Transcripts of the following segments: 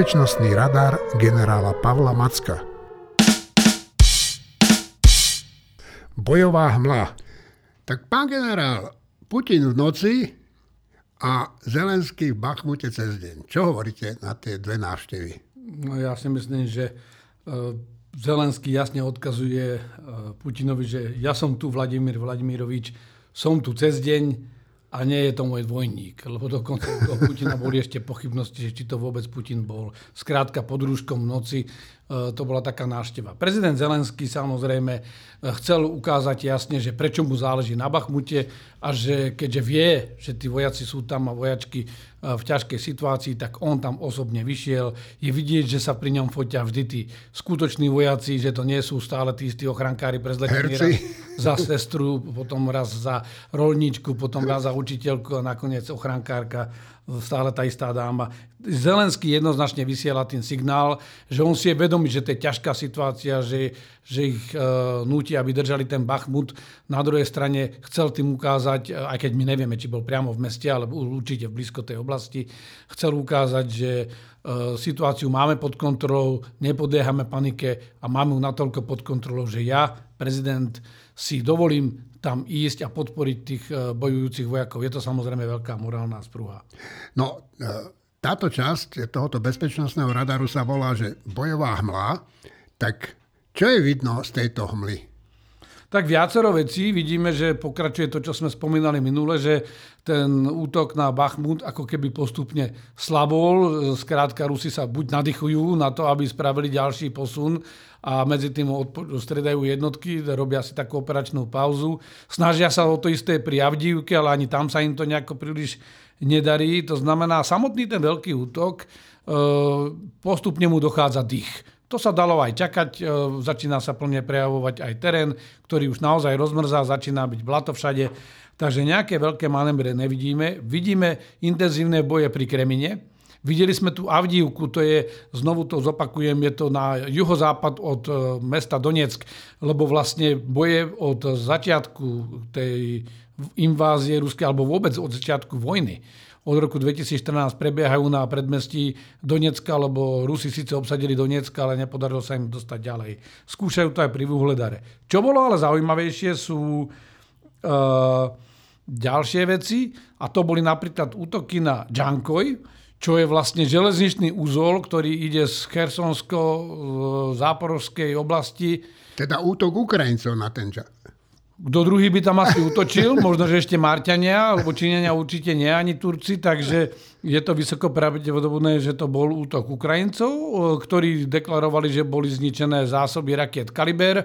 Bezpečnostný radar generála Pavla Macka. Bojová hmla. Tak pán generál, Putin v noci a Zelenský v Bachmute cez deň. Čo hovoríte na tie dve návštevy? No ja si myslím, že uh, Zelenský jasne odkazuje uh, Putinovi, že ja som tu Vladimír Vladimirovič, som tu cez deň, a nie je to môj dvojník, lebo dokonca u Putina boli ešte pochybnosti, či to vôbec Putin bol. Skrátka pod rúškom noci E, to bola taká návšteva. Prezident Zelenský samozrejme chcel ukázať jasne, že prečo mu záleží na Bachmute a že keďže vie, že tí vojaci sú tam a vojačky e, v ťažkej situácii, tak on tam osobne vyšiel. Je vidieť, že sa pri ňom fotia vždy tí skutoční vojaci, že to nie sú stále tí istí ochrankári prezletení raz za sestru, potom raz za rolníčku, potom raz za učiteľku a nakoniec ochrankárka stále tá istá dáma. Zelenský jednoznačne vysiela tým signál, že on si je vedomý, že to je ťažká situácia, že, že ich e, núti, aby držali ten Bachmut. Na druhej strane chcel tým ukázať, aj keď my nevieme, či bol priamo v meste, ale určite v blízko tej oblasti, chcel ukázať, že e, situáciu máme pod kontrolou, nepodliehame panike a máme ju natoľko pod kontrolou, že ja, prezident, si dovolím tam ísť a podporiť tých e, bojujúcich vojakov. Je to samozrejme veľká morálna sprúha. No, e, táto časť tohoto bezpečnostného radaru sa volá, že bojová hmla. Tak čo je vidno z tejto hmly? Tak viacero vecí. Vidíme, že pokračuje to, čo sme spomínali minule, že ten útok na Bachmut ako keby postupne slabol. Skrátka, Rusi sa buď nadýchujú na to, aby spravili ďalší posun a medzi tým stredajú jednotky, robia si takú operačnú pauzu. Snažia sa o to isté pri Avdívke, ale ani tam sa im to nejako príliš nedarí. To znamená, samotný ten veľký útok, e, postupne mu dochádza dých. To sa dalo aj čakať, e, začína sa plne prejavovať aj terén, ktorý už naozaj rozmrzá, začína byť blato všade, takže nejaké veľké manévre nevidíme. Vidíme intenzívne boje pri Kremine, Videli sme tu Avdívku, to je, znovu to zopakujem, je to na juhozápad od e, mesta Donetsk, lebo vlastne boje od začiatku tej invázie ruskej, alebo vôbec od začiatku vojny, od roku 2014 prebiehajú na predmestí Donecka, lebo Rusi síce obsadili Donecka, ale nepodarilo sa im dostať ďalej. Skúšajú to aj pri Vuhledare. Čo bolo ale zaujímavejšie sú uh, ďalšie veci a to boli napríklad útoky na Džankoj, čo je vlastne železničný úzol, ktorý ide z Chersonsko-záporovskej oblasti. Teda útok Ukrajincov na ten. Kto druhý by tam asi utočil, možno, že ešte Marťania, alebo Číňania určite nie, ani Turci, takže je to vysoko pravdepodobné, že to bol útok Ukrajincov, ktorí deklarovali, že boli zničené zásoby raket Kaliber,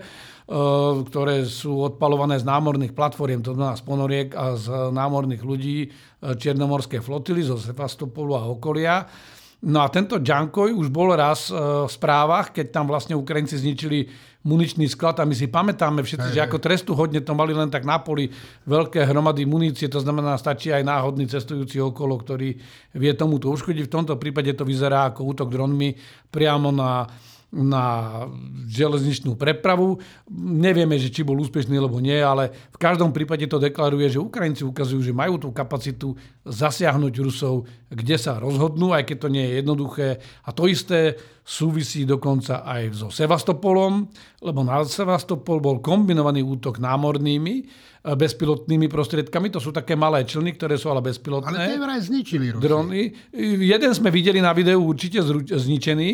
ktoré sú odpalované z námorných platform, to znamená z ponoriek a z námorných ľudí Čiernomorskej flotily zo Sevastopolu a okolia. No a tento Džankoj už bol raz v správach, keď tam vlastne Ukrajinci zničili muničný sklad a my si pamätáme všetci, že ako trestu hodne to mali len tak na poli veľké hromady munície, to znamená, stačí aj náhodný cestujúci okolo, ktorý vie tomuto uškodiť. V tomto prípade to vyzerá ako útok dronmi priamo na na železničnú prepravu. Nevieme, že či bol úspešný alebo nie, ale v každom prípade to deklaruje, že Ukrajinci ukazujú, že majú tú kapacitu zasiahnuť Rusov, kde sa rozhodnú, aj keď to nie je jednoduché. A to isté súvisí dokonca aj so Sevastopolom, lebo na Sevastopol bol kombinovaný útok námornými, e, bezpilotnými prostriedkami. To sú také malé člny, ktoré sú ale bezpilotné. Ale tie vraj zničili Rusi. Drony. Jeden sme videli na videu určite zničený.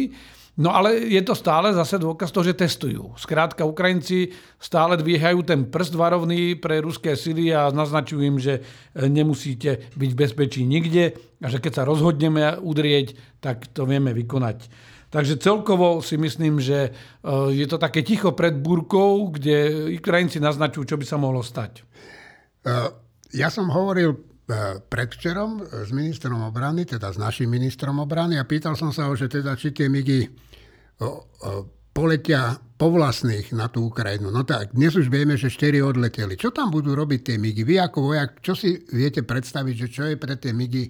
No ale je to stále zase dôkaz toho, že testujú. Skrátka, Ukrajinci stále dvíhajú ten prst varovný pre ruské sily a naznačujú im, že e, nemusíte byť v bezpečí nikde a že keď sa rozhodneme udrieť, tak to vieme vykonať. Takže celkovo si myslím, že e, je to také ticho pred búrkou, kde Ukrajinci naznačujú, čo by sa mohlo stať. E, ja som hovoril predvčerom s ministrom obrany, teda s našim ministrom obrany a pýtal som sa ho, že teda či tie migy poletia po vlastných na tú Ukrajinu. No tak, dnes už vieme, že 4 odleteli. Čo tam budú robiť tie migy? Vy ako vojak, čo si viete predstaviť, že čo je pre tie migy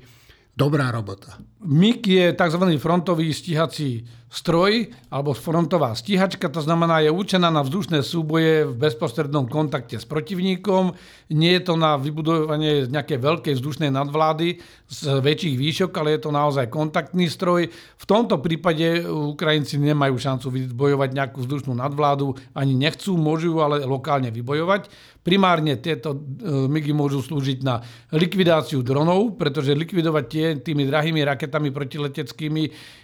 Dobrá robota. MIG je tzv. frontový stíhací stroj alebo frontová stíhačka, to znamená, je určená na vzdušné súboje v bezprostrednom kontakte s protivníkom. Nie je to na vybudovanie nejakej veľkej vzdušnej nadvlády z väčších výšok, ale je to naozaj kontaktný stroj. V tomto prípade Ukrajinci nemajú šancu vybojovať nejakú vzdušnú nadvládu, ani nechcú, môžu ale lokálne vybojovať. Primárne tieto e, MIGy môžu slúžiť na likvidáciu dronov, pretože likvidovať tie tými drahými raketami protileteckými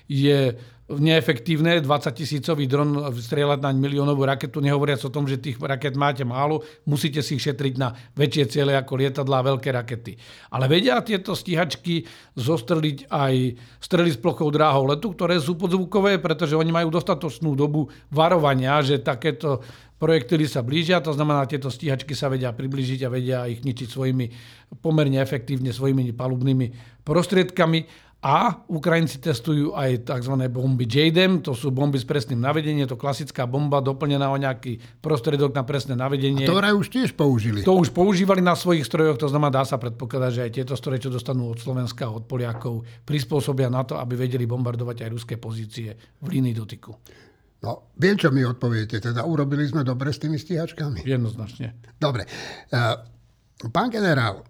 je neefektívne 20 tisícový dron strieľať na miliónovú raketu, nehovoriac o tom, že tých raket máte málo, musíte si ich šetriť na väčšie ciele ako lietadlá a veľké rakety. Ale vedia tieto stíhačky zostreliť aj strely s plochou dráhou letu, ktoré sú podzvukové, pretože oni majú dostatočnú dobu varovania, že takéto projektily sa blížia, to znamená, tieto stíhačky sa vedia približiť a vedia ich ničiť svojimi pomerne efektívne svojimi palubnými prostriedkami a Ukrajinci testujú aj tzv. bomby JDEM, to sú bomby s presným navedením, to klasická bomba doplnená o nejaký prostriedok na presné navedenie. A to už tiež použili. To už používali na svojich strojoch, to znamená, dá sa predpokladať, že aj tieto stroje, čo dostanú od Slovenska od Poliakov, prispôsobia na to, aby vedeli bombardovať aj ruské pozície v línii dotyku. No, viem, čo mi odpoviete. Teda urobili sme dobre s tými stíhačkami? Jednoznačne. Dobre. Uh, pán generál,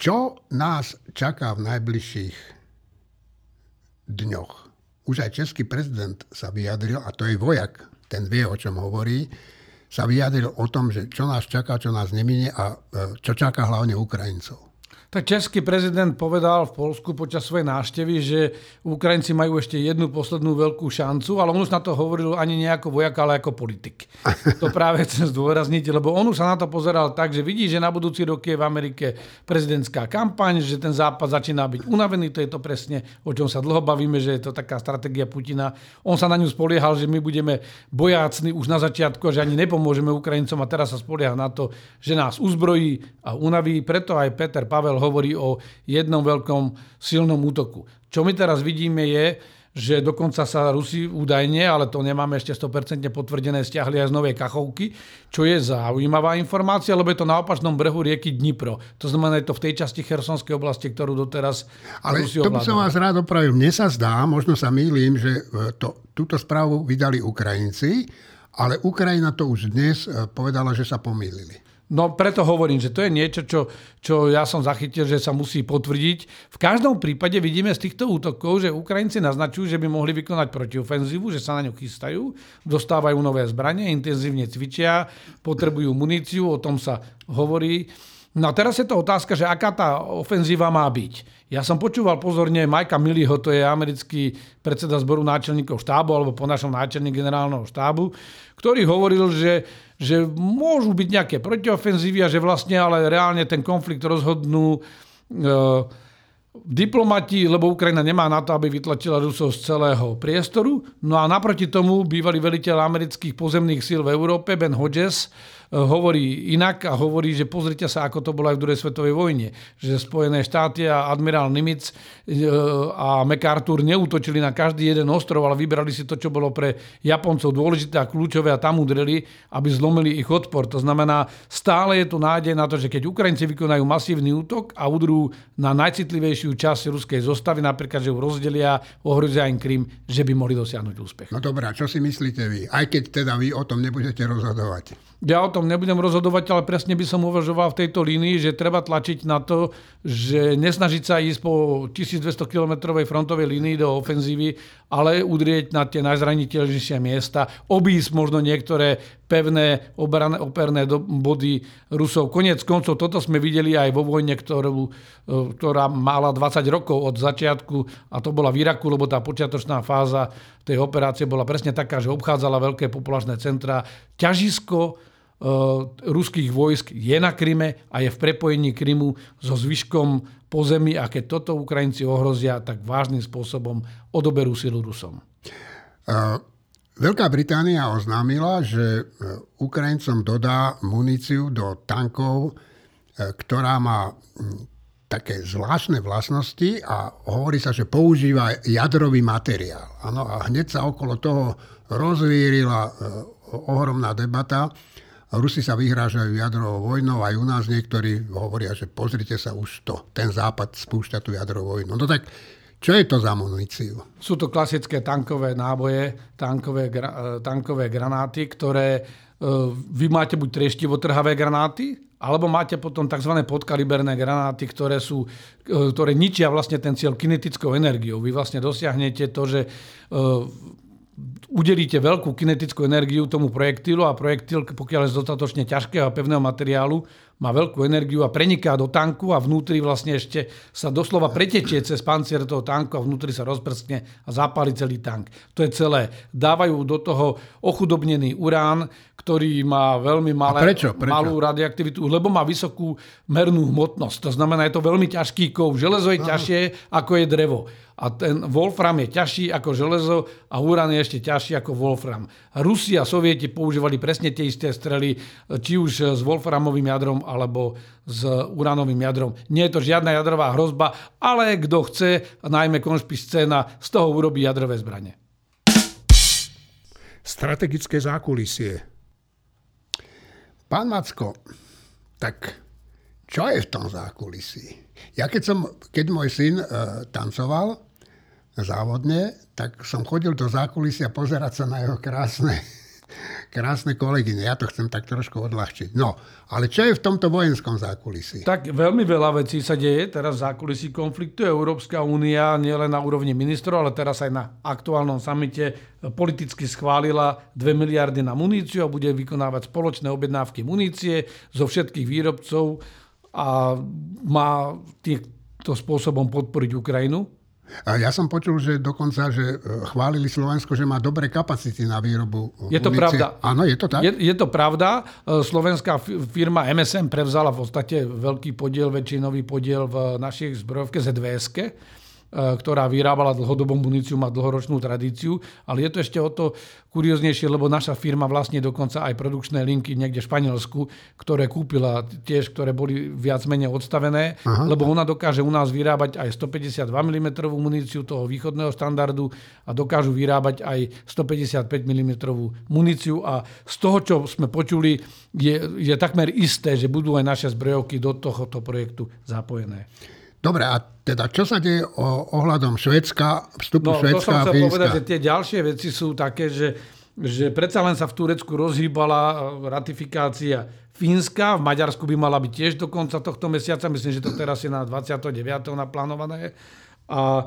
čo nás čaká v najbližších dňoch? Už aj český prezident sa vyjadril, a to je vojak, ten vie, o čom hovorí, sa vyjadril o tom, že čo nás čaká, čo nás neminie a e, čo čaká hlavne Ukrajincov. Tak český prezident povedal v Polsku počas svojej návštevy, že Ukrajinci majú ešte jednu poslednú veľkú šancu, ale on už na to hovoril ani nie ako vojak, ale ako politik. To práve chcem zdôrazniť, lebo on už sa na to pozeral tak, že vidí, že na budúci rok je v Amerike prezidentská kampaň, že ten západ začína byť unavený, to je to presne, o čom sa dlho bavíme, že je to taká stratégia Putina. On sa na ňu spoliehal, že my budeme bojácni už na začiatku a že ani nepomôžeme Ukrajincom a teraz sa spolieha na to, že nás uzbrojí a unaví. Preto aj Peter Pavel hovorí o jednom veľkom silnom útoku. Čo my teraz vidíme je, že dokonca sa Rusi údajne, ale to nemáme ešte 100% potvrdené, stiahli aj z Novej Kachovky, čo je zaujímavá informácia, lebo je to na opačnom brehu rieky Dnipro. To znamená, je to v tej časti Chersonskej oblasti, ktorú doteraz Ale Rusi to by som vás rád opravil. Mne sa zdá, možno sa mýlim, že e, to, túto správu vydali Ukrajinci, ale Ukrajina to už dnes e, povedala, že sa pomýlili. No preto hovorím, že to je niečo, čo, čo ja som zachytil, že sa musí potvrdiť. V každom prípade vidíme z týchto útokov, že Ukrajinci naznačujú, že by mohli vykonať protiofenzívu, že sa na ňu chystajú, dostávajú nové zbranie, intenzívne cvičia, potrebujú muníciu, o tom sa hovorí. No a teraz je to otázka, že aká tá ofenzíva má byť. Ja som počúval pozorne Majka Milliho, to je americký predseda zboru náčelníkov štábu, alebo po našom náčelník generálneho štábu, ktorý hovoril, že, že môžu byť nejaké protiofenzívy a že vlastne ale reálne ten konflikt rozhodnú e, diplomati, lebo Ukrajina nemá na to, aby vytlačila Rusov z celého priestoru. No a naproti tomu bývalý veliteľ amerických pozemných síl v Európe, Ben Hodges, hovorí inak a hovorí, že pozrite sa, ako to bolo aj v druhej svetovej vojne. Že Spojené štáty a admirál Nimitz e, a MacArthur neútočili na každý jeden ostrov, ale vybrali si to, čo bolo pre Japoncov dôležité a kľúčové a tam udreli, aby zlomili ich odpor. To znamená, stále je tu nádej na to, že keď Ukrajinci vykonajú masívny útok a udrú na najcitlivejšiu časť ruskej zostavy, napríklad, že ju rozdelia, ohrozia im Krym, že by mohli dosiahnuť úspech. No dobrá, čo si myslíte vy? Aj keď teda vy o tom nebudete rozhodovať. Ja o tom nebudem rozhodovať, ale presne by som uvažoval v tejto línii, že treba tlačiť na to, že nesnažiť sa ísť po 1200 km frontovej línii do ofenzívy, ale udrieť na tie najzraniteľnejšie miesta, obísť možno niektoré pevné obrané, operné body Rusov. Konec koncov, toto sme videli aj vo vojne, ktorú, e, ktorá mala 20 rokov od začiatku a to bola v Iraku, lebo tá počiatočná fáza tej operácie bola presne taká, že obchádzala veľké populačné centra. Ťažisko ruských vojsk je na Kryme a je v prepojení Krymu so zvyškom pozemí a keď toto Ukrajinci ohrozia, tak vážnym spôsobom odoberú silu Rusom. Eh, Veľká Británia oznámila, že eh, Ukrajincom dodá muníciu do tankov, ktorá má hm, také zvláštne vlastnosti a hovorí sa, že používa jadrový materiál. Ano, a hneď sa okolo toho rozvírila ohromná debata Rusi sa vyhrážajú jadrovou vojnou, aj u nás niektorí hovoria, že pozrite sa už to, ten západ spúšťa tú jadrovú vojnu. No tak čo je to za muníciu? Sú to klasické tankové náboje, tankové, tankové granáty, ktoré vy máte buď trieštivo trhavé granáty, alebo máte potom tzv. podkaliberné granáty, ktoré, sú, ktoré ničia vlastne ten cieľ kinetickou energiou. Vy vlastne dosiahnete to, že udelíte veľkú kinetickú energiu tomu projektilu a projektil, pokiaľ je z dostatočne ťažkého a pevného materiálu, má veľkú energiu a preniká do tanku a vnútri vlastne ešte sa doslova pretečie cez pancier toho tanku a vnútri sa rozprskne a zapáli celý tank. To je celé. Dávajú do toho ochudobnený urán, ktorý má veľmi malé, prečo? Prečo? malú radioaktivitu, lebo má vysokú mernú hmotnosť. To znamená, je to veľmi ťažký kov. Železo je ťažšie, ako je drevo a ten Wolfram je ťažší ako železo a urán je ešte ťažší ako Wolfram. Rusi a Sovieti používali presne tie isté strely, či už s Wolframovým jadrom alebo s uránovým jadrom. Nie je to žiadna jadrová hrozba, ale kto chce, najmä konšpis scéna, z toho urobí jadrové zbranie. Strategické zákulisie. Pán Macko, tak čo je v tom zákulisí? Ja keď, som, keď môj syn uh, tancoval, závodne, tak som chodil do zákulisia pozerať sa na jeho krásne, krásne kolegyne. Ja to chcem tak trošku odľahčiť. No, ale čo je v tomto vojenskom zákulisí? Tak veľmi veľa vecí sa deje teraz v zákulisí konfliktu. Európska únia nielen na úrovni ministrov, ale teraz aj na aktuálnom samite politicky schválila 2 miliardy na muníciu a bude vykonávať spoločné objednávky munície zo všetkých výrobcov a má týmto spôsobom podporiť Ukrajinu. A ja som počul, že dokonca, že e, chválili Slovensko, že má dobré kapacity na výrobu Je to munície. pravda. Áno, je to tak? Je, je to pravda. E, slovenská firma MSM prevzala v podstate veľký podiel, väčšinový podiel v našich zbrojovke ZVS. E, ktorá vyrábala dlhodobú muníciu, má dlhoročnú tradíciu, ale je to ešte o to kurioznejšie, lebo naša firma vlastne dokonca aj produkčné linky niekde v Španielsku, ktoré kúpila tiež, ktoré boli viac menej odstavené, Aha. lebo ona dokáže u nás vyrábať aj 152 mm muníciu toho východného štandardu a dokážu vyrábať aj 155 mm muníciu a z toho, čo sme počuli, je, je takmer isté, že budú aj naše zbrojovky do tohoto projektu zapojené. Dobre, a teda čo sa deje o, ohľadom Švedska, vstupu no, Švedska a Fínska? povedať, že tie ďalšie veci sú také, že, že predsa len sa v Turecku rozhýbala e, ratifikácia Fínska, v Maďarsku by mala byť tiež do konca tohto mesiaca, myslím, že to teraz je na 29. naplánované. A,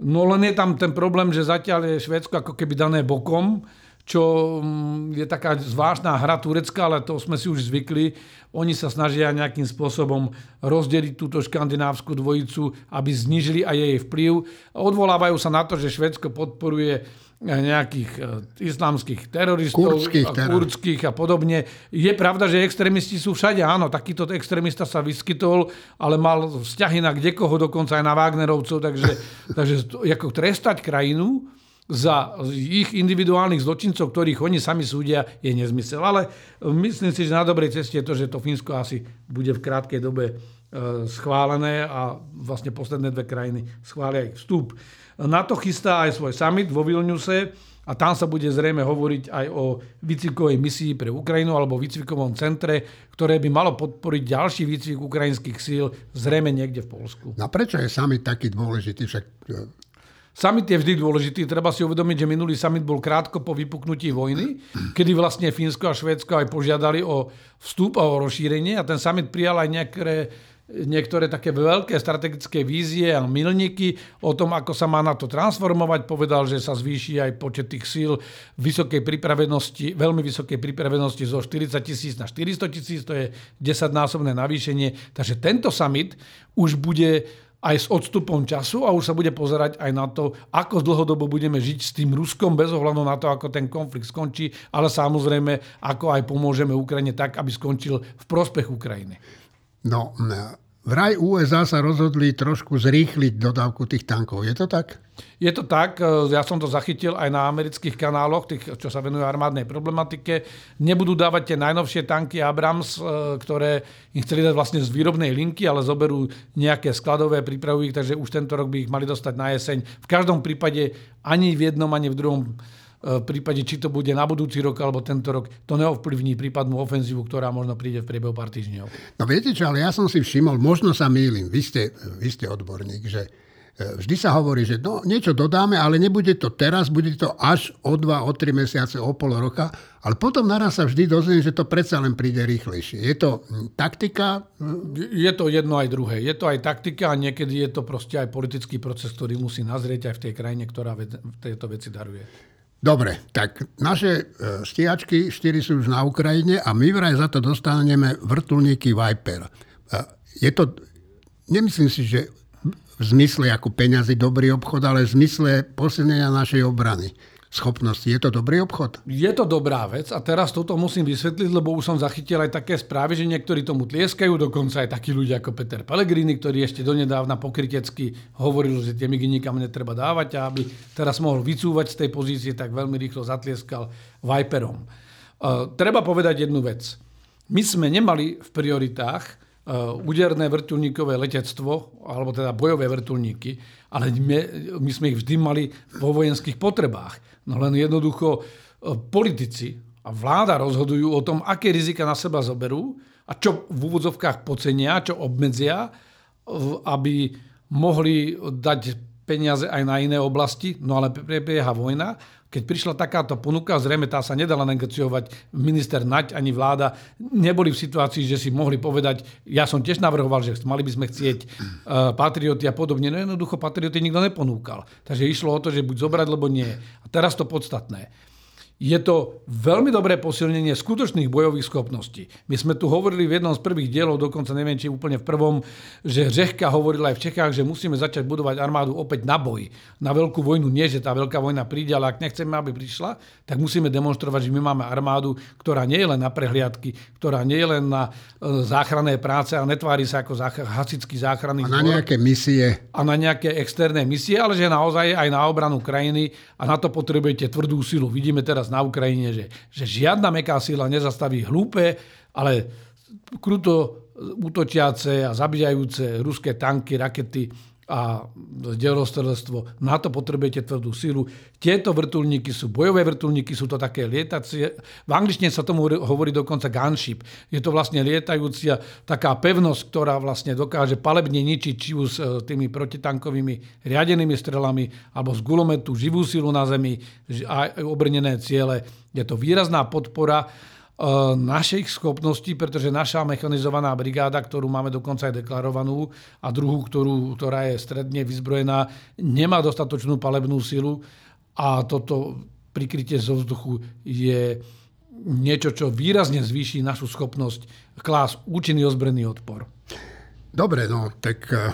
no len je tam ten problém, že zatiaľ je Švedsko ako keby dané bokom, čo mm, je taká zvláštna hra Turecka, ale to sme si už zvykli. Oni sa snažia nejakým spôsobom rozdeliť túto škandinávskú dvojicu, aby znižili aj jej vplyv. Odvolávajú sa na to, že Švedsko podporuje nejakých e, islamských teroristov, kurdských, a kurdských a podobne. Je pravda, že extrémisti sú všade, áno, takýto extrémista sa vyskytol, ale mal vzťahy na kdekoho, dokonca aj na Wagnerovcov, takže, takže ako trestať krajinu, za ich individuálnych zločincov, ktorých oni sami súdia, je nezmysel. Ale myslím si, že na dobrej ceste je to, že to Fínsko asi bude v krátkej dobe e, schválené a vlastne posledné dve krajiny schvália ich vstup. NATO chystá aj svoj summit vo Vilniuse a tam sa bude zrejme hovoriť aj o výcvikovej misii pre Ukrajinu alebo výcvikovom centre, ktoré by malo podporiť ďalší výcvik ukrajinských síl zrejme niekde v Polsku. No prečo je summit taký dôležitý? Však e, Summit je vždy dôležitý. Treba si uvedomiť, že minulý summit bol krátko po vypuknutí vojny, kedy vlastne Fínsko a Švédsko aj požiadali o vstup a o rozšírenie a ten summit prijal aj niektoré niektoré také veľké strategické vízie a milníky o tom, ako sa má na to transformovať. Povedal, že sa zvýši aj počet tých síl vysokej pripravenosti, veľmi vysokej pripravenosti zo 40 tisíc na 400 tisíc, to je 10-násobné navýšenie. Takže tento summit už bude aj s odstupom času a už sa bude pozerať aj na to, ako dlhodobo budeme žiť s tým Ruskom bez ohľadu na to, ako ten konflikt skončí, ale samozrejme, ako aj pomôžeme Ukrajine tak, aby skončil v prospech Ukrajiny. No, Vraj USA sa rozhodli trošku zrýchliť dodávku tých tankov. Je to tak? Je to tak. E, ja som to zachytil aj na amerických kanáloch, tých, čo sa venujú armádnej problematike. Nebudú dávať tie najnovšie tanky Abrams, e, ktoré im chceli dať vlastne z výrobnej linky, ale zoberú nejaké skladové, prípravujú ich, takže už tento rok by ich mali dostať na jeseň. V každom prípade ani v jednom, ani v druhom v prípade, či to bude na budúci rok alebo tento rok, to neovplyvní prípadnú ofenzívu, ktorá možno príde v priebehu pár týždňov. No viete čo, ale ja som si všimol, možno sa mýlim, vy ste, vy ste odborník, že e, vždy sa hovorí, že no, niečo dodáme, ale nebude to teraz, bude to až o dva, o tri mesiace, o pol roka, ale potom naraz sa vždy dozviem, že to predsa len príde rýchlejšie. Je to taktika? Je to jedno aj druhé. Je to aj taktika a niekedy je to proste aj politický proces, ktorý musí nazrieť aj v tej krajine, ktorá v tejto veci daruje. Dobre, tak naše e, stíhačky 4 sú už na Ukrajine a my vraj za to dostaneme vrtulníky Viper. E, je to, nemyslím si, že v zmysle ako peňazí dobrý obchod, ale v zmysle posilnenia našej obrany schopnosti. Je to dobrý obchod? Je to dobrá vec a teraz toto musím vysvetliť, lebo už som zachytil aj také správy, že niektorí tomu tlieskajú, dokonca aj takí ľudia ako Peter Pellegrini, ktorý ešte donedávna pokrytecky hovoril, že tie migy nikam netreba dávať a aby teraz mohol vycúvať z tej pozície, tak veľmi rýchlo zatlieskal Viperom. Uh, treba povedať jednu vec. My sme nemali v prioritách úderné vrtulníkové letectvo, alebo teda bojové vrtulníky, ale my, my sme ich vždy mali vo vojenských potrebách. No len jednoducho e, politici a vláda rozhodujú o tom, aké rizika na seba zoberú a čo v úvodzovkách pocenia, čo obmedzia, aby mohli dať peniaze aj na iné oblasti, no ale prebieha vojna keď prišla takáto ponuka, zrejme tá sa nedala negociovať, minister Naď ani vláda neboli v situácii, že si mohli povedať, ja som tiež navrhoval, že mali by sme chcieť uh, patrioty a podobne. No jednoducho patrioty nikto neponúkal. Takže išlo o to, že buď zobrať, lebo nie. A teraz to podstatné. Je to veľmi dobré posilnenie skutočných bojových schopností. My sme tu hovorili v jednom z prvých dielov, dokonca neviem, či úplne v prvom, že Řehka hovoril aj v Čechách, že musíme začať budovať armádu opäť na boj. Na veľkú vojnu nie, že tá veľká vojna príde, ale ak nechceme, aby prišla, tak musíme demonstrovať, že my máme armádu, ktorá nie je len na prehliadky, ktorá nie je len na e, záchranné práce a netvári sa ako hasický záchranný A na nejaké misie. A na nejaké externé misie, ale že naozaj aj na obranu krajiny a na to potrebujete tvrdú silu. Vidíme teraz na Ukrajine, že, že žiadna meká sila nezastaví hlúpe, ale kruto útočiace a zabíjajúce ruské tanky, rakety a delostrelectvo. Na to potrebujete tvrdú sílu. Tieto vrtulníky sú bojové vrtulníky, sú to také lietacie. V angličtine sa tomu hovorí dokonca gunship. Je to vlastne lietajúcia taká pevnosť, ktorá vlastne dokáže palebne ničiť či už s e, tými protitankovými riadenými strelami alebo z gulometu živú silu na zemi a obrnené ciele. Je to výrazná podpora našich schopností, pretože naša mechanizovaná brigáda, ktorú máme dokonca aj deklarovanú, a druhú, ktorú, ktorá je stredne vyzbrojená, nemá dostatočnú palebnú silu a toto prikrytie zo vzduchu je niečo, čo výrazne zvýši našu schopnosť klás účinný ozbrojený odpor. Dobre, no, tak uh,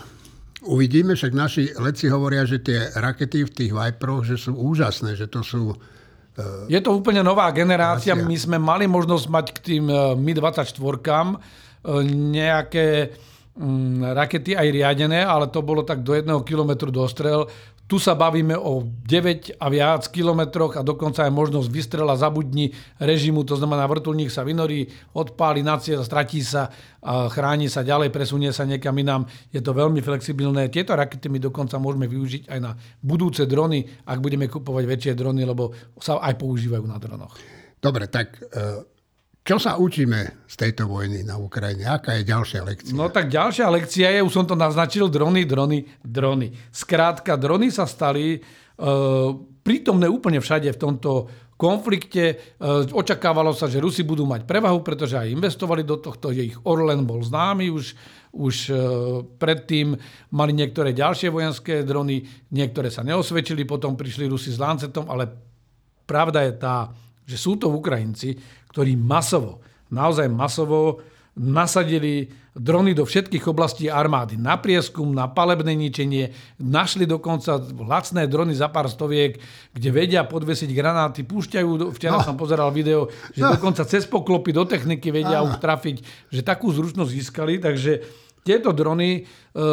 uvidíme, však naši letci hovoria, že tie rakety v tých Viperoch, že sú úžasné, že to sú je to úplne nová generácia. My sme mali možnosť mať k tým eh, Mi-24 eh, nejaké mm, rakety aj riadené, ale to bolo tak do jedného kilometru dostrel. Tu sa bavíme o 9 a viac kilometroch a dokonca aj možnosť vystrela zabudni režimu, to znamená vrtulník sa vynorí, odpáli na cieľ, stratí sa, chráni sa ďalej, presunie sa niekam inám. Je to veľmi flexibilné. Tieto rakety my dokonca môžeme využiť aj na budúce drony, ak budeme kupovať väčšie drony, lebo sa aj používajú na dronoch. Dobre, tak e, čo sa učíme z tejto vojny na Ukrajine? Aká je ďalšia lekcia? No tak ďalšia lekcia je, už som to naznačil, drony, drony, drony. Skrátka, drony sa stali uh, prítomné úplne všade v tomto konflikte. Uh, očakávalo sa, že Rusi budú mať prevahu, pretože aj investovali do tohto. Ich Orlen bol známy už, už uh, predtým mali niektoré ďalšie vojenské drony, niektoré sa neosvedčili, potom prišli Rusi s Lancetom, ale pravda je tá, že sú to Ukrajinci, ktorí masovo, naozaj masovo nasadili drony do všetkých oblastí armády. Na prieskum, na palebné ničenie. Našli dokonca lacné drony za pár stoviek, kde vedia podvesiť granáty. Púšťajú, včera no. som pozeral video, že no. dokonca cez poklopy do techniky vedia už trafiť, že takú zručnosť získali. Takže tieto drony e,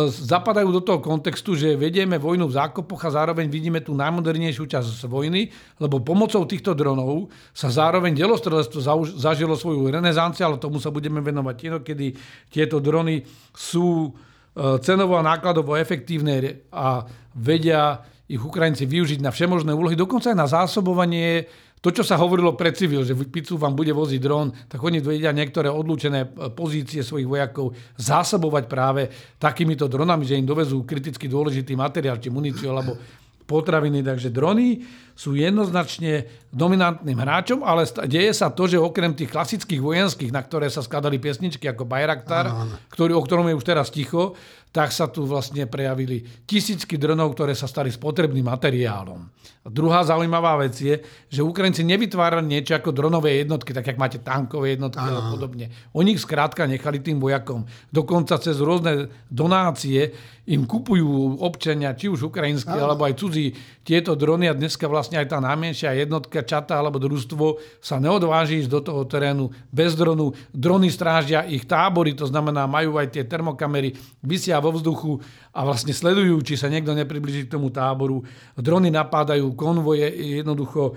zapadajú do toho kontextu, že vedieme vojnu v zákopoch a zároveň vidíme tú najmodernejšiu časť vojny, lebo pomocou týchto dronov sa zároveň delostrelectvo zažilo svoju renesanciu, ale tomu sa budeme venovať inokedy. Tieto drony sú e, cenovo a nákladovo efektívne a vedia ich Ukrajinci využiť na všemožné úlohy, dokonca aj na zásobovanie to, čo sa hovorilo pre civil, že pizzu vám bude voziť dron, tak oni vedia niektoré odlúčené e, pozície svojich vojakov zásobovať práve takýmito dronami, že im dovezú kriticky dôležitý materiál, či muníciu alebo potraviny. Takže drony sú jednoznačne dominantným hráčom, ale deje sa to, že okrem tých klasických vojenských, na ktoré sa skladali piesničky ako Bayraktar, ktorý, o ktorom je už teraz ticho, tak sa tu vlastne prejavili tisícky dronov, ktoré sa stali spotrebným materiálom. A druhá zaujímavá vec je, že Ukrajinci nevytvárali niečo ako dronové jednotky, tak jak máte tankové jednotky a podobne. Oni ich skrátka nechali tým vojakom. Dokonca cez rôzne donácie im kupujú občania, či už ukrajinskí, alebo aj cudzí, tieto drony a dneska vlastne aj tá najmenšia jednotka, čata alebo družstvo sa neodváži ísť do toho terénu bez dronu. Drony strážia ich tábory, to znamená, majú aj tie termokamery, vysia vo vzduchu a vlastne sledujú, či sa niekto nepribliží k tomu táboru. Drony napádajú konvoje, jednoducho e,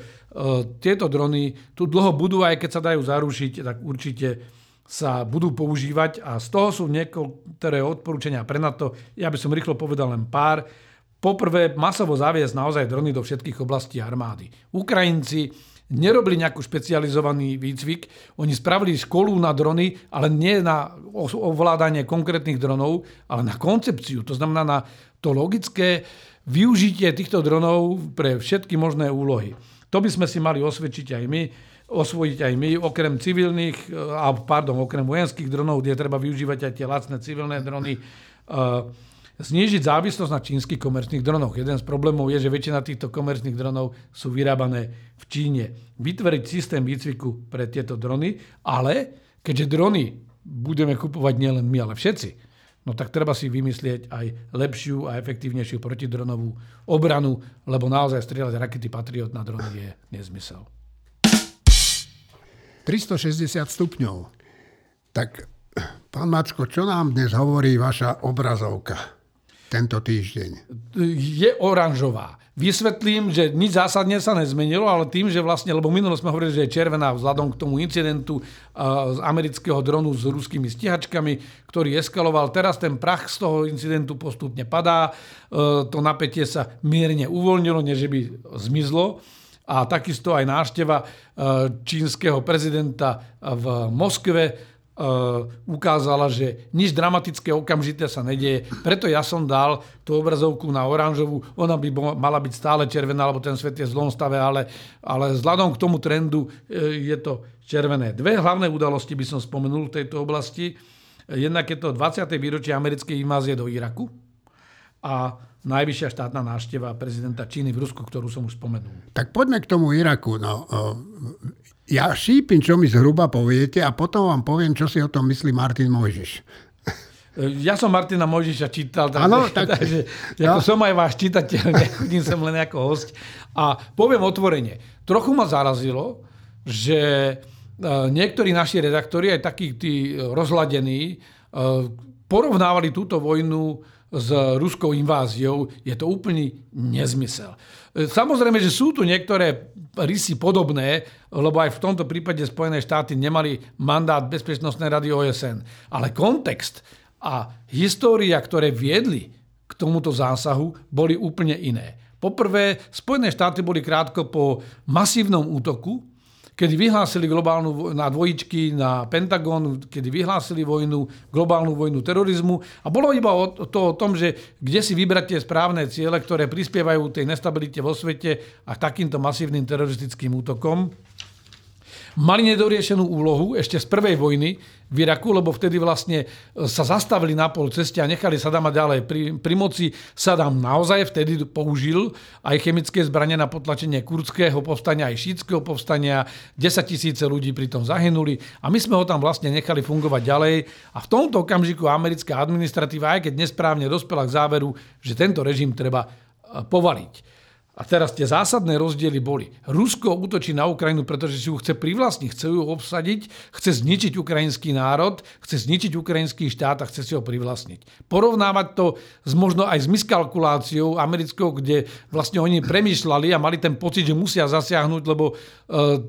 tieto drony tu dlho budú, aj keď sa dajú zarušiť, tak určite sa budú používať a z toho sú niektoré odporúčania pre NATO. Ja by som rýchlo povedal len pár. Poprvé, masovo zaviesť naozaj drony do všetkých oblastí armády. Ukrajinci nerobili nejakú špecializovaný výcvik, oni spravili školu na drony, ale nie na ovládanie konkrétnych dronov, ale na koncepciu, to znamená na to logické využitie týchto dronov pre všetky možné úlohy. To by sme si mali osvedčiť aj my, osvojiť aj my, okrem civilných, a pardon, okrem vojenských dronov, kde treba využívať aj tie lacné civilné drony, znížiť závislosť na čínskych komerčných dronoch. Jeden z problémov je, že väčšina týchto komerčných dronov sú vyrábané v Číne. Vytvoriť systém výcviku pre tieto drony, ale keďže drony budeme kupovať nielen my, ale všetci, no tak treba si vymyslieť aj lepšiu a efektívnejšiu protidronovú obranu, lebo naozaj strieľať rakety Patriot na drony je nezmysel. 360 stupňov. Tak, pán Macko, čo nám dnes hovorí vaša obrazovka? Tento týždeň? Je oranžová. Vysvetlím, že nič zásadne sa nezmenilo, ale tým, že vlastne, lebo minulo sme hovorili, že je červená vzhľadom k tomu incidentu z amerického dronu s ruskými stíhačkami, ktorý eskaloval. Teraz ten prach z toho incidentu postupne padá. E, to napätie sa mierne uvoľnilo, než by zmizlo. A takisto aj návšteva e, čínskeho prezidenta v Moskve ukázala, že nič dramatické okamžité sa nedieje. Preto ja som dal tú obrazovku na oranžovú. Ona by mala byť stále červená, lebo ten svet je v zlom stave, ale, ale vzhľadom k tomu trendu e, je to červené. Dve hlavné udalosti by som spomenul v tejto oblasti. Jednak je to 20. výročie americkej invázie do Iraku a najvyššia štátna návšteva prezidenta Číny v Rusku, ktorú som už spomenul. Tak poďme k tomu Iraku. No, ja šípim, čo mi zhruba poviete a potom vám poviem, čo si o tom myslí Martin Mojžiš. Ja som Martina Mojžiša čítal, takže, ano, tak, takže no. som aj váš čitateľ, nechodím sem len ako host. A poviem otvorene, trochu ma zarazilo, že e, niektorí naši redaktori, aj takí tí rozhladení, e, porovnávali túto vojnu s ruskou inváziou, je to úplný nezmysel. E, samozrejme, že sú tu niektoré rysy podobné, lebo aj v tomto prípade Spojené štáty nemali mandát Bezpečnostnej rady OSN. Ale kontext a história, ktoré viedli k tomuto zásahu, boli úplne iné. Poprvé, Spojené štáty boli krátko po masívnom útoku kedy vyhlásili globálnu na dvojičky, na Pentagon, kedy vyhlásili vojnu, globálnu vojnu terorizmu. A bolo iba o, to o tom, že kde si vybrať tie správne ciele, ktoré prispievajú tej nestabilite vo svete a takýmto masívnym teroristickým útokom mali nedoriešenú úlohu ešte z prvej vojny v Iraku, lebo vtedy vlastne e, sa zastavili na pol ceste a nechali Sadama ďalej pri, pri moci. Sadam naozaj vtedy použil aj chemické zbranie na potlačenie kurdského povstania, aj šítskeho povstania. 10 tisíce ľudí pritom zahynuli a my sme ho tam vlastne nechali fungovať ďalej. A v tomto okamžiku americká administratíva, aj keď nesprávne dospela k záveru, že tento režim treba e, povaliť. A teraz tie zásadné rozdiely boli. Rusko útočí na Ukrajinu, pretože si ju chce privlastniť, chce ju obsadiť, chce zničiť ukrajinský národ, chce zničiť ukrajinský štát a chce si ho privlastniť. Porovnávať to s možno aj s miskalkuláciou americkou, kde vlastne oni premýšľali a mali ten pocit, že musia zasiahnuť, lebo uh,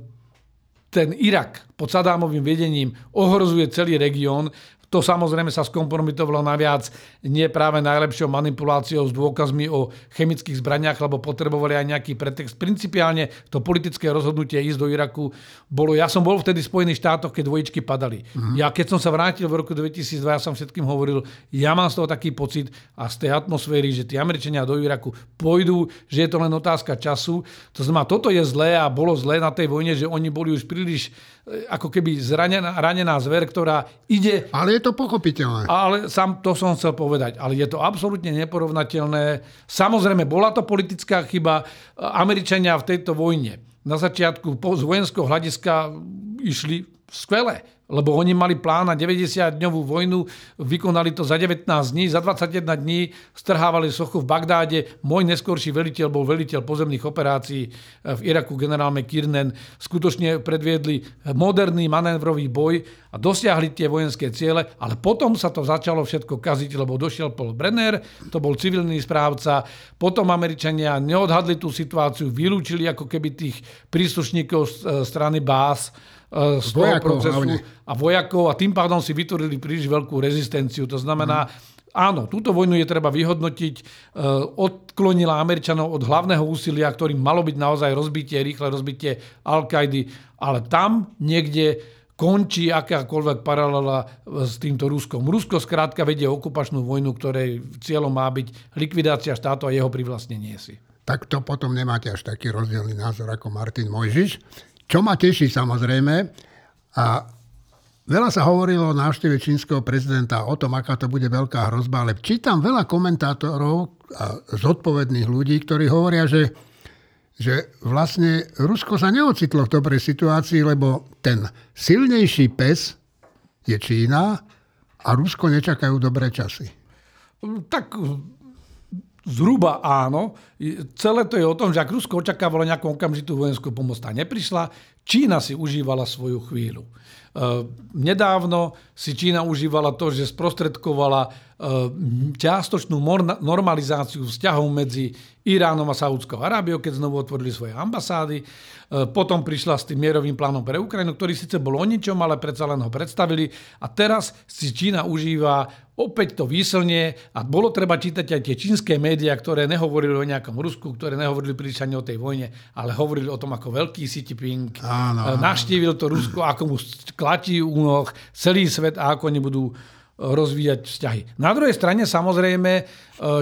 ten Irak pod Sadámovým vedením ohrozuje celý región. To samozrejme sa skompromitovalo naviac nie práve najlepšou manipuláciou s dôkazmi o chemických zbraniach, lebo potrebovali aj nejaký pretext. Principiálne to politické rozhodnutie ísť do Iraku bolo... Ja som bol vtedy v Spojených štátoch, keď dvojičky padali. Mm-hmm. Ja keď som sa vrátil v roku 2002, ja som všetkým hovoril, ja mám z toho taký pocit a z tej atmosféry, že tí Američania do Iraku pôjdu, že je to len otázka času. To znamená, toto je zlé a bolo zlé na tej vojne, že oni boli už príliš e, ako keby zranená, ranená zver, ktorá ide... Ale je to pochopiteľné. Ale sám to som chcel povedať. Ale je to absolútne neporovnateľné. Samozrejme, bola to politická chyba. Američania v tejto vojne na začiatku z vojenského hľadiska išli skvelé lebo oni mali plán na 90-dňovú vojnu, vykonali to za 19 dní, za 21 dní strhávali sochu v Bagdáde. Môj neskorší veliteľ bol veliteľ pozemných operácií v Iraku, generál McKiernan. Skutočne predviedli moderný manévrový boj a dosiahli tie vojenské ciele, ale potom sa to začalo všetko kaziť, lebo došiel Paul Brenner, to bol civilný správca, potom Američania neodhadli tú situáciu, vylúčili ako keby tých príslušníkov z strany Bás, E, z toho procesu hlavne. a vojakov a tým pádom si vytvorili príliš veľkú rezistenciu. To znamená, mm. áno, túto vojnu je treba vyhodnotiť. E, odklonila Američanov od hlavného úsilia, ktorým malo byť naozaj rozbitie, rýchle rozbitie Al-Kaidy, ale tam niekde končí akákoľvek paralela s týmto Ruskom. Rusko skrátka vedie okupačnú vojnu, ktorej cieľom má byť likvidácia štátu a jeho privlastnenie si. Tak to potom nemáte až taký rozdielný názor ako Martin Mojžiš. Čo ma teší samozrejme, a veľa sa hovorilo o návšteve čínskeho prezidenta, o tom, aká to bude veľká hrozba, ale čítam veľa komentátorov a zodpovedných ľudí, ktorí hovoria, že, že vlastne Rusko sa neocitlo v dobrej situácii, lebo ten silnejší pes je Čína a Rusko nečakajú dobré časy. Tak Zhruba áno. Celé to je o tom, že ak Rusko očakávalo nejakú okamžitú vojenskú pomoc, tá neprišla. Čína si užívala svoju chvíľu. Ehm, nedávno si Čína užívala to, že sprostredkovala ehm, čiastočnú normalizáciu vzťahov medzi Iránom a Saudskou Arábiou, keď znovu otvorili svoje ambasády. Ehm, potom prišla s tým mierovým plánom pre Ukrajinu, ktorý síce bol o ničom, ale predsa len ho predstavili. A teraz si Čína užíva opäť to výslnie a bolo treba čítať aj tie čínske médiá, ktoré nehovorili o nejakom Rusku, ktoré nehovorili príliš ani o tej vojne, ale hovorili o tom, ako veľký Xi Jinping navštívil to Rusko, ako mu klatí únoh celý svet a ako oni budú e, rozvíjať vzťahy. Na druhej strane samozrejme e,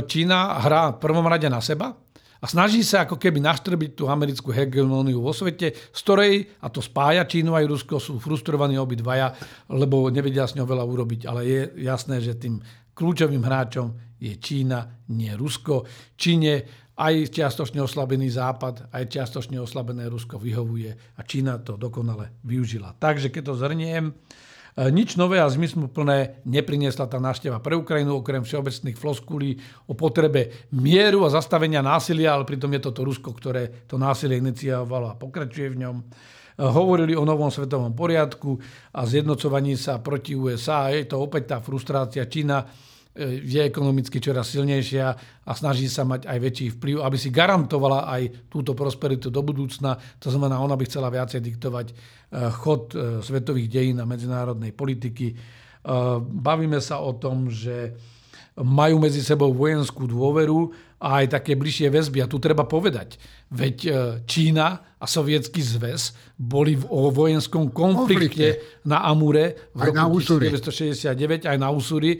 Čína hrá v prvom rade na seba a snaží sa ako keby naštrbiť tú americkú hegemóniu vo svete, z ktorej, a to spája Čínu aj Rusko, sú frustrovaní obidvaja, lebo nevedia s ňou veľa urobiť. Ale je jasné, že tým kľúčovým hráčom je Čína, nie Rusko. Číne aj čiastočne oslabený Západ, aj čiastočne oslabené Rusko vyhovuje a Čína to dokonale využila. Takže keď to zhrniem, e, nič nové a zmysluplné nepriniesla tá návšteva pre Ukrajinu, okrem všeobecných floskulí o potrebe mieru a zastavenia násilia, ale pritom je to Rusko, ktoré to násilie iniciovalo a pokračuje v ňom. E, hovorili o novom svetovom poriadku a zjednocovaní sa proti USA. Je to opäť tá frustrácia. Čína je ekonomicky čoraz silnejšia a snaží sa mať aj väčší vplyv, aby si garantovala aj túto prosperitu do budúcna. To znamená, ona by chcela viacej diktovať eh, chod eh, svetových dejín a medzinárodnej politiky. Bavíme sa o tom, že majú medzi sebou vojenskú dôveru a aj také bližšie väzby. A tu treba povedať, veď Čína a Sovietský zväz boli v vojenskom konflikte, konflikte. na Amure v aj roku 1969, aj na Usuri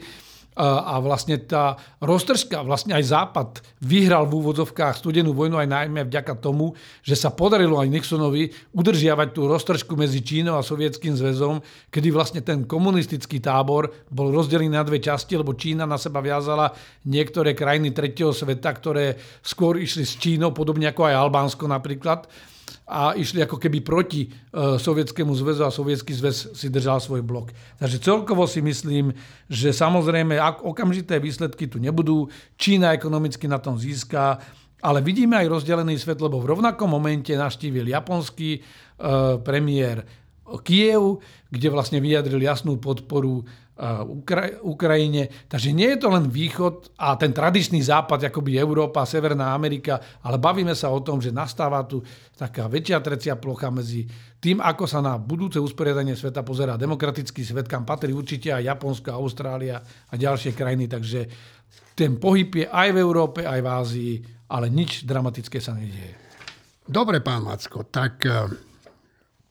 a vlastne tá roztržka, vlastne aj Západ vyhral v úvodzovkách studenú vojnu aj najmä vďaka tomu, že sa podarilo aj Nixonovi udržiavať tú roztržku medzi Čínou a Sovietským zväzom, kedy vlastne ten komunistický tábor bol rozdelený na dve časti, lebo Čína na seba viazala niektoré krajiny tretieho sveta, ktoré skôr išli s Čínou, podobne ako aj Albánsko napríklad a išli ako keby proti uh, Sovietskému zväzu a Sovietský zväz si držal svoj blok. Takže celkovo si myslím, že samozrejme ak okamžité výsledky tu nebudú, Čína ekonomicky na tom získa, ale vidíme aj rozdelený svet, lebo v rovnakom momente naštívil japonský uh, premiér Kiev, kde vlastne vyjadril jasnú podporu Ukra- Ukrajine. Takže nie je to len východ a ten tradičný západ, akoby Európa, Severná Amerika, ale bavíme sa o tom, že nastáva tu taká väčšia trecia plocha medzi tým, ako sa na budúce usporiadanie sveta pozerá demokratický svet, kam patrí určite aj Japonsko, Austrália a ďalšie krajiny. Takže ten pohyb je aj v Európe, aj v Ázii, ale nič dramatické sa nedieje. Dobre, pán Macko, tak uh,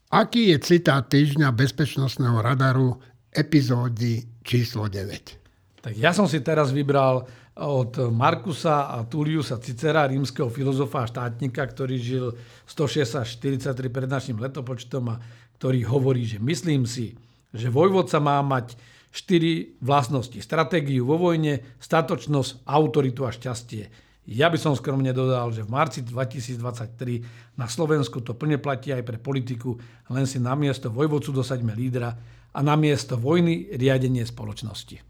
aký je citát týždňa bezpečnostného radaru epizódy číslo 9. Tak ja som si teraz vybral od Markusa a Tulliusa Cicera, rímskeho filozofa a štátnika, ktorý žil 106 až 43 pred našim letopočtom a ktorý hovorí, že myslím si, že vojvodca má mať štyri vlastnosti. Stratégiu vo vojne, statočnosť, autoritu a šťastie. Ja by som skromne dodal, že v marci 2023 na Slovensku to plne platí aj pre politiku, len si na miesto vojvodcu dosaďme lídra, a namiesto vojny riadenie spoločnosti.